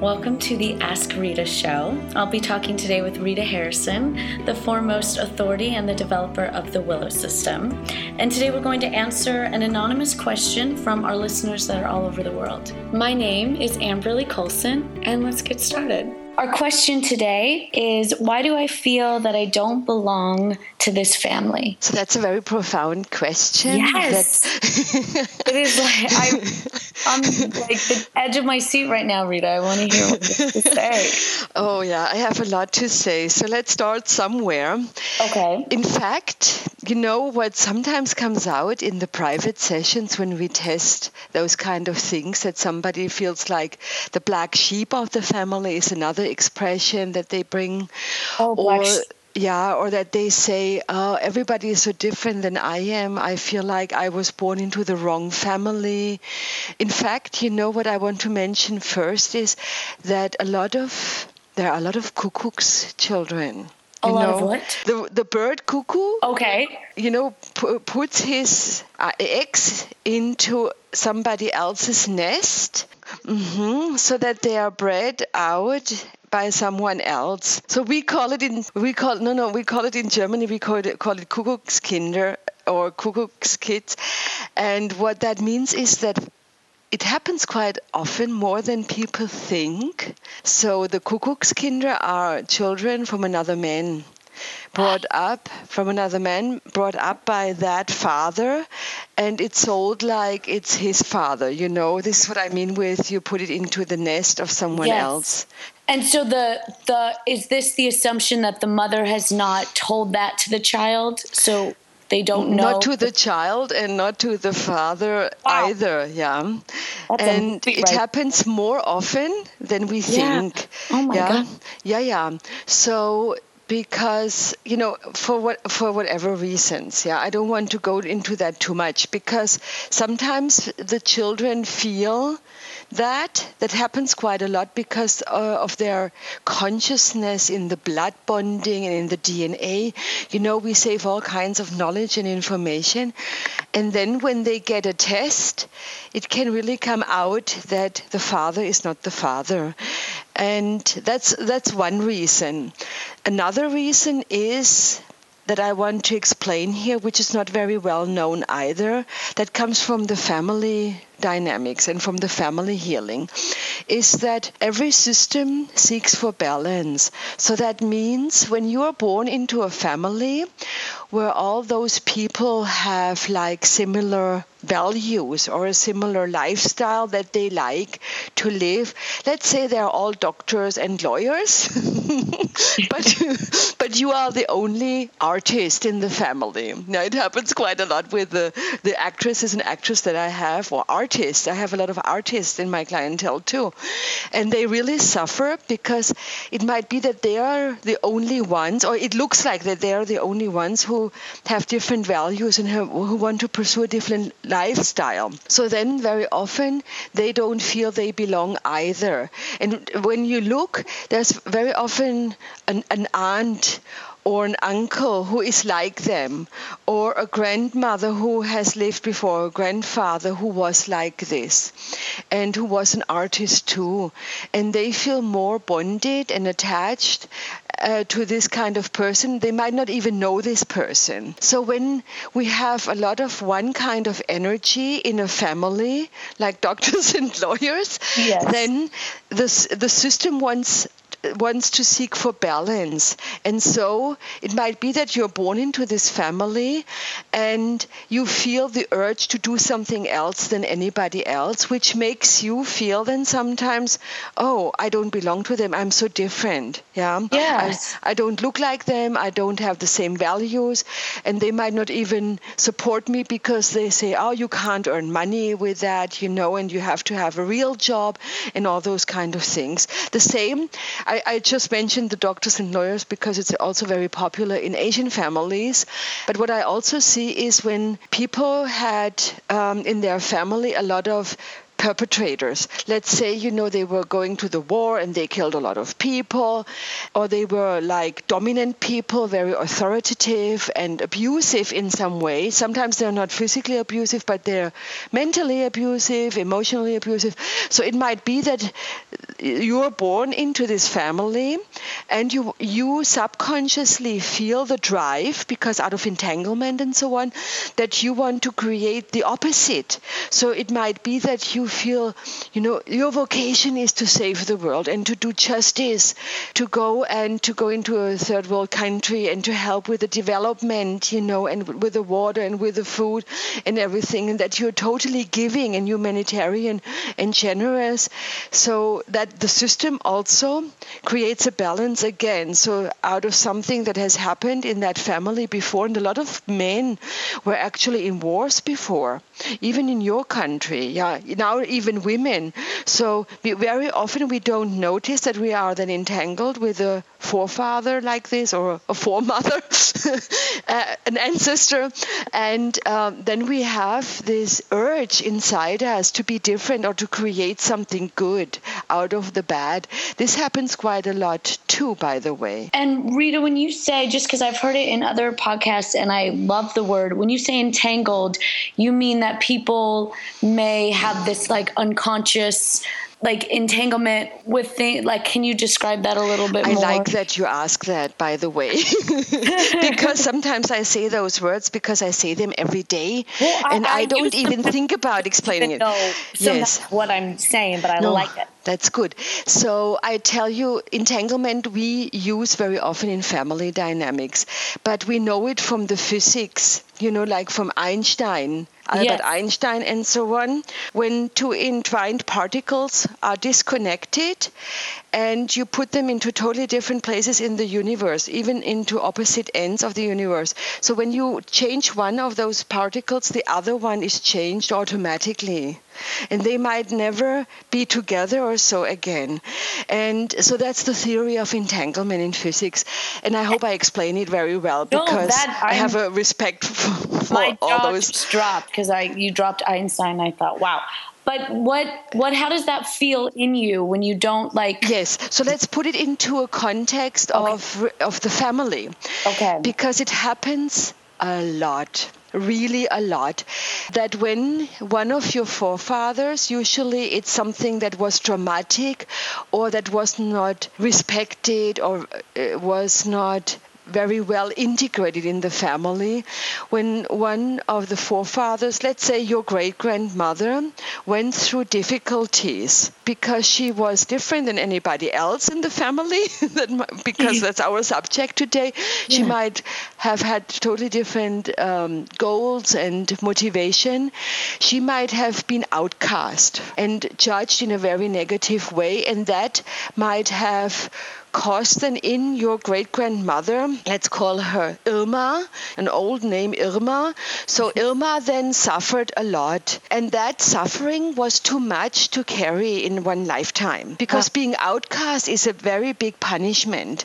Welcome to the Ask Rita show. I'll be talking today with Rita Harrison, the foremost authority and the developer of the Willow System. And today we're going to answer an anonymous question from our listeners that are all over the world. My name is Amberly Colson, and let's get started. Our question today is Why do I feel that I don't belong to this family? So that's a very profound question. Yes. it is like I'm, I'm like the edge of my seat right now, Rita. I want to hear what you have to say. Oh, yeah, I have a lot to say. So let's start somewhere. Okay. In fact, you know what sometimes comes out in the private sessions when we test those kind of things that somebody feels like the black sheep of the family is another expression that they bring. Oh, or, yeah, or that they say, oh, everybody is so different than I am. I feel like I was born into the wrong family. In fact, you know what I want to mention first is that a lot of there are a lot of cuckoo's children. A you lot know, of what? The the bird cuckoo. Okay. You know, p- puts his uh, eggs into somebody else's nest, mm-hmm, so that they are bred out by someone else. So we call it in we call no no we call it in Germany we call it call it Kuckuckskinder or Kuckuckskids, and what that means is that it happens quite often more than people think. So the Kuckuckskinder are children from another man brought up from another man brought up by that father and it's sold like it's his father you know this is what i mean with you put it into the nest of someone Yes. else And so the the is this the assumption that the mother has not told that to the child, so they don't know? not to the child and not to the father Wow. either yeah That's and big it happens more often than we Yeah. think Oh my yeah God. yeah yeah so because you know for what for whatever reasons yeah i don't want to go into that too much because sometimes the children feel that that happens quite a lot because uh, of their consciousness in the blood bonding and in the DNA. You know, we save all kinds of knowledge and information, and then when they get a test, it can really come out that the father is not the father, and that's that's one reason. Another reason is that I want to explain here, which is not very well known either, that comes from the family dynamics and from the family healing, is that every system seeks for balance. So that means when you are born into a family where all those people have like similar values or a similar lifestyle that they like to live, let's say they're all doctors and lawyers, but but you are the only artist in the family. Now it happens quite a lot with the the actresses and actors that I have, or artists. I have a lot of artists in my clientele too, and they really suffer because it might be that they are the only ones, or it looks like that they are the only ones who have different values and have, who want to pursue a different lifestyle. So then, very often, they don't feel they belong either. And when you look, there's very often an, an aunt or an uncle who is like them, or a grandmother who has lived before, a grandfather who was like this, and who was an artist too. And they feel more bonded and attached uh, to this kind of person. They might not even know this person. So when we have a lot of one kind of energy in a family, like doctors and lawyers, Yes. then the, the system wants wants to seek for balance. And so it might be that you're born into this family and you feel the urge to do something else than anybody else, which makes you feel then sometimes, oh, I don't belong to them. I'm so different. Yeah. Yes. I, I don't look like them. I don't have the same values. And they might not even support me because they say, oh, you can't earn money with that, you know, and you have to have a real job and all those kind of things. The same, I, I just mentioned the doctors and lawyers because it's also very popular in Asian families. But what I also see is when people had um, in their family a lot of perpetrators. Let's say, you know, they were going to the war and they killed a lot of people, or they were like dominant people, very authoritative and abusive in some way. Sometimes they're not physically abusive, but they're mentally abusive, emotionally abusive. So it might be that you're born into this family and you you subconsciously feel the drive because out of entanglement and so on that you want to create the opposite so it might be that you feel you know your vocation is to save the world and to do justice to go and to go into a third world country and to help with the development you know and with the water and with the food and everything and that you're totally giving and humanitarian and generous so that the system also creates a balance again. So out of something that has happened in that family before, and a lot of men were actually in wars before, even in your country. Yeah, now even women. So we, very often we don't notice that we are then entangled with a forefather like this or a foremother, uh, an ancestor, and um, then we have this urge inside us to be different or to create something good out of the bad. This happens quite a lot too, by the way. And Rita, when you say, just because I've heard it in other podcasts and I love the word, when you say entangled, you mean that people may have this like unconscious like entanglement with things like can you describe that a little bit more I more? like that you ask that by the way because sometimes I say those words because I say them every day well, and I, I, I don't even think about explaining it. yes. what I'm saying but I no, like it. That's good. So I tell you entanglement we use very often in family dynamics but we know it from the physics you know like from Einstein Albert yes. Einstein and so on, when two entwined particles are disconnected and you put them into totally different places in the universe, even into opposite ends of the universe. So when you change one of those particles, the other one is changed automatically. And they might never be together or so again. And so that's the theory of entanglement in physics. And I hope I explain it very well because no, I have a respect for, for my all those. Dropped because I you dropped Einstein. I thought, wow, but what what how does that feel in you when you don't like yes. So let's put it into a context okay. of of the family. Okay. Because it happens a lot really a lot that when one of your forefathers usually it's something that was traumatic or that was not respected or uh, was not very well integrated in the family. When one of the forefathers, let's say your great grandmother, went through difficulties because she was different than anybody else in the family, because that's our subject today, she yeah. might have had totally different um, goals and motivation. She might have been outcast and judged in a very negative way, and that might have caused then in your great grandmother, let's call her Irma, an old name Irma. So mm-hmm. Irma then suffered a lot, and that suffering was too much to carry in one lifetime because ah. being outcast is a very big punishment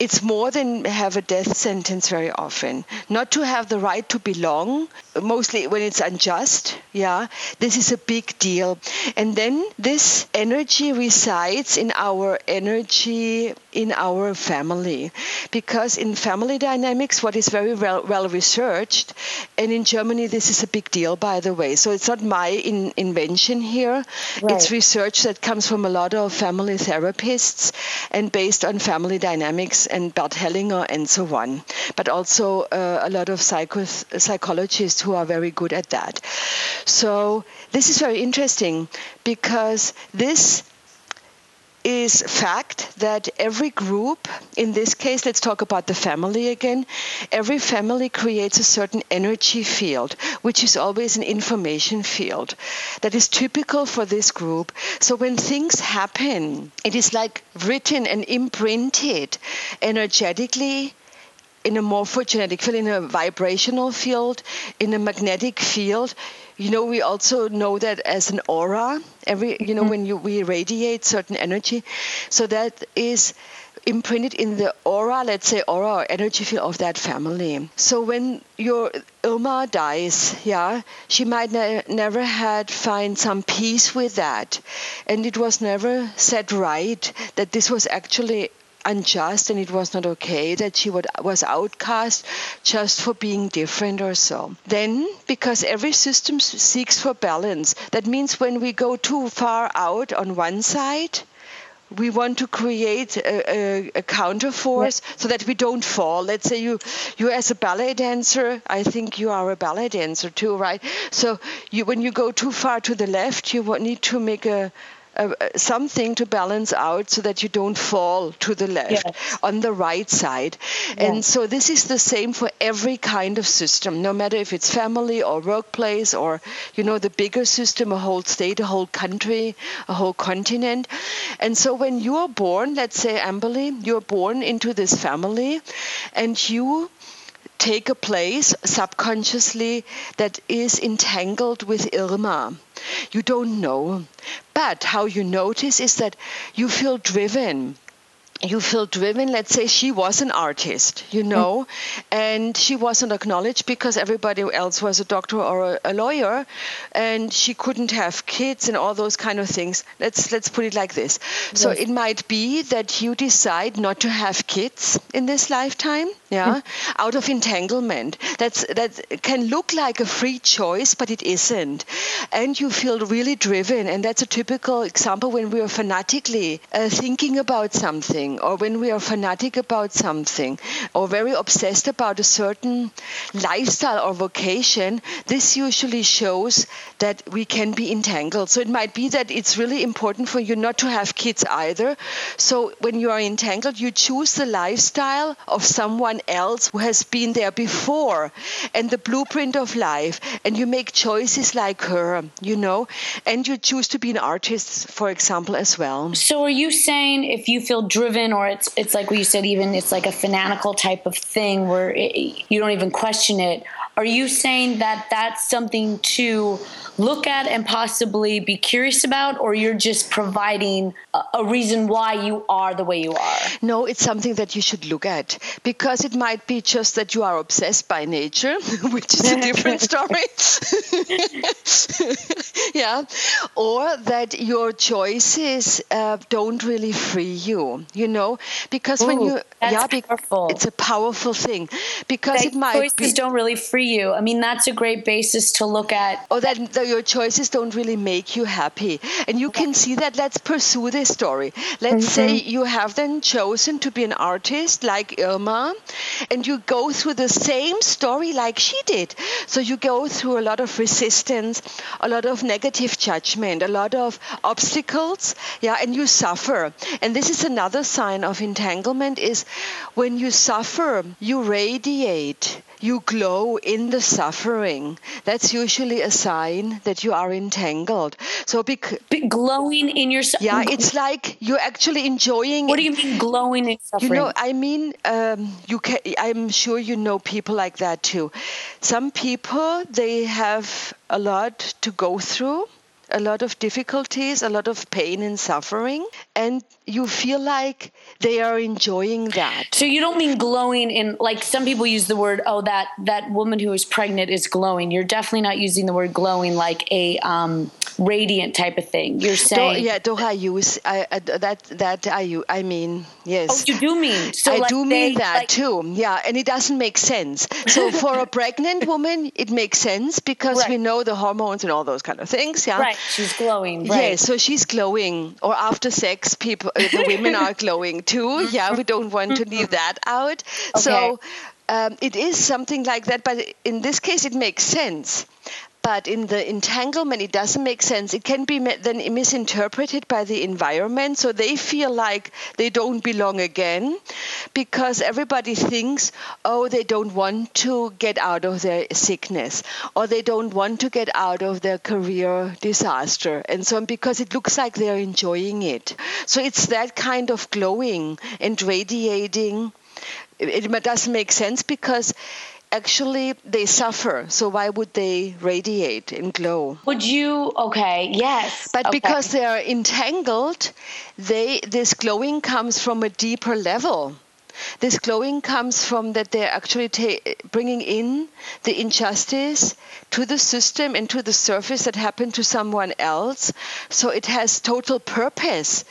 it's more than have a death sentence very often. Not to have the right to belong, mostly when it's unjust, yeah, this is a big deal. And then this energy resides in our energy in our family. Because in family dynamics, what is very well, well researched, and in Germany, this is a big deal, by the way. So it's not my in, invention here. Right. It's research that comes from a lot of family therapists and based on family dynamics and Bert Hellinger and so on, but also uh, a lot of psycho- psychologists who are very good at that. So this is very interesting because this is fact that every group in this case let's talk about the family again every family creates a certain energy field which is always an information field that is typical for this group so when things happen it is like written and imprinted energetically in a morphogenetic field in a vibrational field in a magnetic field you know, we also know that as an aura. Every, you know, mm-hmm. when you we radiate certain energy, so that is imprinted in the aura, let's say aura or energy field of that family. So when your Irma dies, yeah, she might ne- never had find some peace with that, and it was never set right that this was actually unjust and it was not okay that she would, was outcast just for being different or so. Then, because every system seeks for balance, that means when we go too far out on one side, we want to create a, a, a counter force so that we don't fall. Let's say you, you as a ballet dancer, I think you are a ballet dancer too, right? So you, when you go too far to the left, you would need to make a uh, something to balance out so that you don't fall to the left yes. on the right side. Yes. And so this is the same for every kind of system, no matter if it's family or workplace or, you know, the bigger system, a whole state, a whole country, a whole continent. And so when you are born, let's say, Amberly, you're born into this family and you take a place subconsciously that is entangled with Irma. You don't know. But how you notice is that you feel driven you feel driven. Let's say she was an artist, you know, mm. and she wasn't acknowledged because everybody else was a doctor or a, a, lawyer, and she couldn't have kids and all those kind of things. Let's let's put it like this. Yes. So it might be that you decide not to have kids in this lifetime, yeah, mm. out of entanglement. That's that can look like a free choice, but it isn't, and you feel really driven, and that's a typical example when we are fanatically uh, thinking about something or when we are fanatic about something or very obsessed about a certain lifestyle or vocation, this usually shows that we can be entangled. So it might be that it's really important for you not to have kids either. So when you are entangled, you choose the lifestyle of someone else who has been there before and the blueprint of life, and you make choices like her, you know, and you choose to be an artist, for example, as well. So are you saying if you feel driven driven or it's it's like what you said even it's like a fanatical type of thing where it, you don't even question it are you saying that that's something to look at and possibly be curious about, or you're just providing a, a, reason why you are the way you are? No, it's something that you should look at because it might be just that you are obsessed by nature, which is a different story. yeah, or that your choices uh, don't really free you, you know, because Ooh, when you yeah, powerful. it's a powerful thing because that it might choices be, don't really free you. I mean, that's a great basis to look at. Oh, that your choices don't really make you happy. And you can see that. Let's pursue this story. Let's mm-hmm. say you have then chosen to be an artist like Irma, and you go through the same story like she did. So you go through a lot of resistance, a lot of negative judgment, a lot of obstacles, yeah, and you suffer. And this is another sign of entanglement is when you suffer, you radiate you glow in the suffering. That's usually a sign that you are entangled. So, bec- glowing in your yeah, it's like you're actually enjoying. What do you mean glowing in suffering? You know, I mean, um, you can. I'm sure you know people like that too. Some people they have a lot to go through a lot of difficulties, a lot of pain and suffering, and you feel like they are enjoying that. So you don't mean glowing in like some people use the word, oh that that woman who is pregnant is glowing. You're definitely not using the word glowing like a um, radiant type of thing. You're saying, do, yeah, do I use I, I, that that I I mean yes. Oh, you do mean so. I like do mean that like, too. Yeah, and it doesn't make sense. So for a pregnant woman, it makes sense because right. we know the hormones and all those kind of things. Yeah, right. She's glowing. Right. Yeah, so she's glowing. Or after sex, people the women are glowing too. Yeah, we don't want to leave that out. Okay. So. Um, it is something like that, but in this case, it makes sense but in the entanglement it doesn't make sense. It can be then misinterpreted by the environment. So they feel like they don't belong again because everybody thinks oh they don't want to get out of their sickness or they don't want to get out of their career disaster. And so on because it looks like they're enjoying it. So it's that kind of glowing and radiating. It, doesn't make sense because actually they suffer. So why would they radiate and glow? Would you? Okay, yes. But okay. because they are entangled, they this glowing comes from a deeper level. This glowing comes from that they're actually ta- bringing in the injustice to the system and to the surface that happened to someone else. So it has total purpose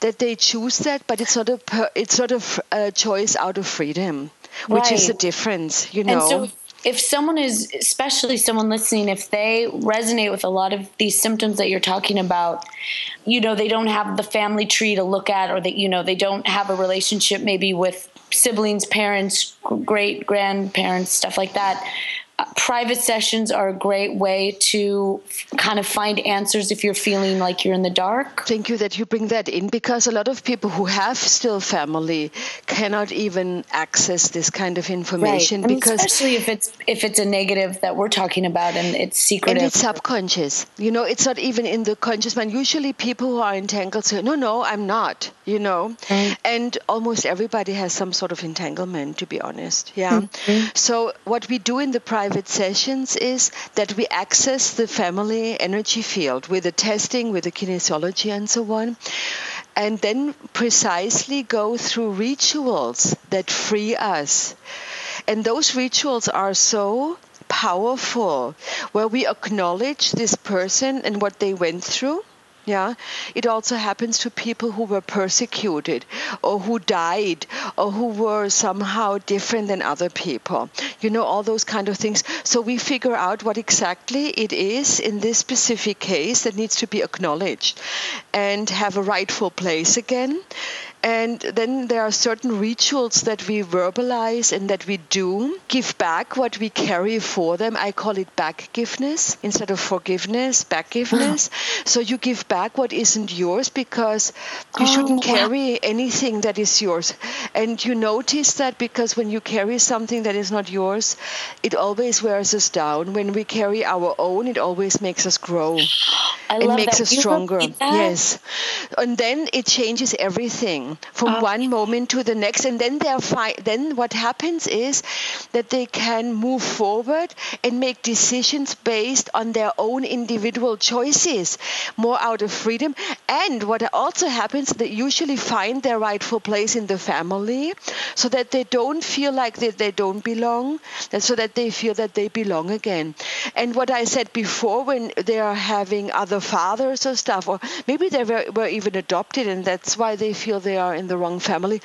that they choose that, but it's not a per- it's not a, f- a choice out of freedom, which Right. is the difference, you know. And so, if someone is, especially someone listening, if they resonate with a lot of these symptoms that you're talking about, you know, they don't have the family tree to look at, or that, you know, they don't have a relationship maybe with siblings, parents, great grandparents, stuff like that. Private sessions are a great way to f- kind of find answers if you're feeling like you're in the dark. Thank you that you bring that in because a lot of people who have still family cannot even access this kind of information I mean, because especially if it's if it's a negative that we're talking about and it's secretive. and it's subconscious. You know, it's not even in the conscious mind. Usually, people who are entangled say, "No, no, I'm not." You know, Right. and almost everybody has some sort of entanglement, to be honest. Yeah. Mm-hmm. So what we do in the private sessions is that we access the family energy field with the testing, with the kinesiology, and so on. And then precisely go through rituals that free us. And those rituals are so powerful, where we acknowledge this person and what they went through. Yeah, it also happens to people who were persecuted or who died or who were somehow different than other people. You know, all those kind of things. So we figure out what exactly it is in this specific case that needs to be acknowledged and have a rightful place again. And then there are certain rituals that we verbalize and that we do. Give back what we carry for them. I call it backgiveness instead of forgiveness, backgiveness. so you give back what isn't yours because you Oh, shouldn't wow. carry anything that is yours. And you notice that because when you carry something that is not yours, it always wears us down. When we carry our own, it always makes us grow I it makes that. us stronger. Yes. And then it changes everything from Oh. one moment to the next. And then they're fi- then what happens is that they can move forward and make decisions based on their own individual choices, more out of freedom. And what also happens, they usually find their rightful place in the family so that they don't feel like that they don't belong, so that they feel that they belong again. And what I said before, when they are having other fathers or stuff, or maybe they were, were even adopted and that's why they feel they are in the wrong family,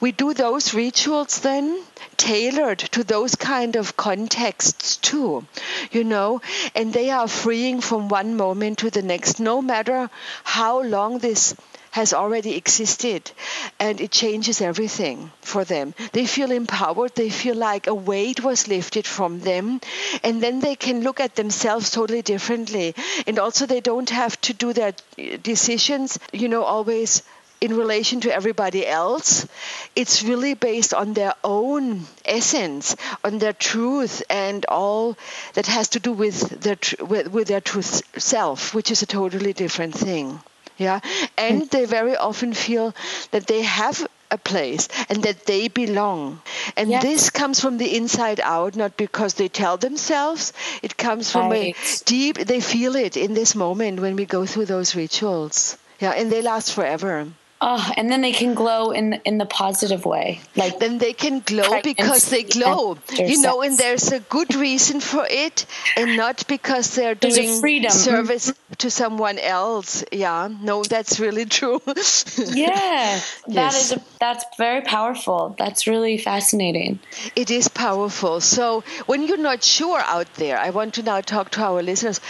we do those rituals then tailored to those kind of contexts too, you know, and they are freeing from one moment to the next, no matter how long this has already existed and it changes everything for them. They feel empowered, they feel like a weight was lifted from them, and then they can look at themselves totally differently. And also, they don't have to do their eh, decisions, you know, always in relation to everybody else. It's really based on their own essence, on their truth, and all that has to do with their tr- with, with their truth self, which is a totally different thing. Yeah, and mm. they very often feel that they have a place and that they belong. And Yes. this comes from the inside out, not because they tell themselves. It comes from Right. a deep, they feel it in this moment when we go through those rituals. Yeah, and they last forever. Oh, and then they can glow in in the positive way, like Then they can glow because they glow. You know, and there's a good reason for it, and not because they're There's doing freedom. service to someone else. Yeah, no, that's really true. yeah, that Yes. is a, that's very powerful. That's really fascinating. It is powerful. So when you're not sure out there, I want to now talk to our listeners.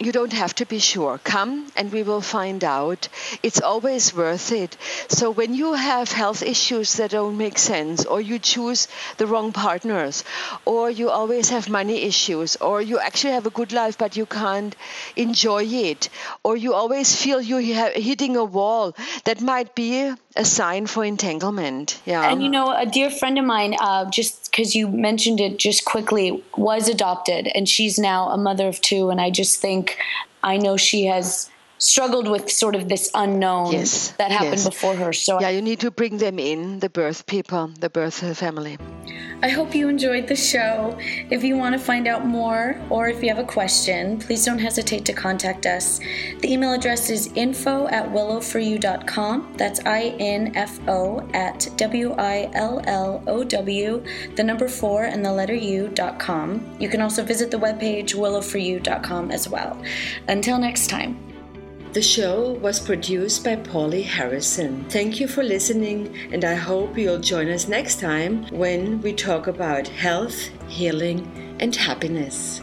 You don't have to be sure. Come and we will find out. It's always worth it. So when you have health issues that don't make sense, or you choose the wrong partners, or you always have money issues, or you actually have a good life but you can't enjoy it, or you always feel you're hitting a wall, that might be a sign for entanglement. Yeah. And you know, a dear friend of mine, uh, just because you mentioned it just quickly, was adopted, and she's now a mother of two. And I just think, I know she has struggled with sort of this unknown Yes, that happened yes. before her. So Yeah, you need to bring them in, the birth people, the birth family. I hope you enjoyed the show. If you want to find out more or if you have a question, please don't hesitate to contact us. The email address is info at willowforyou.com. That's I N F O at W I L L O W, the number four and the letter U.com. You can also visit the webpage willowforyou.com as well. Until next time. The show was produced by Polly Harrison. Thank you for listening, and I hope you'll join us next time when we talk about health, healing, and happiness.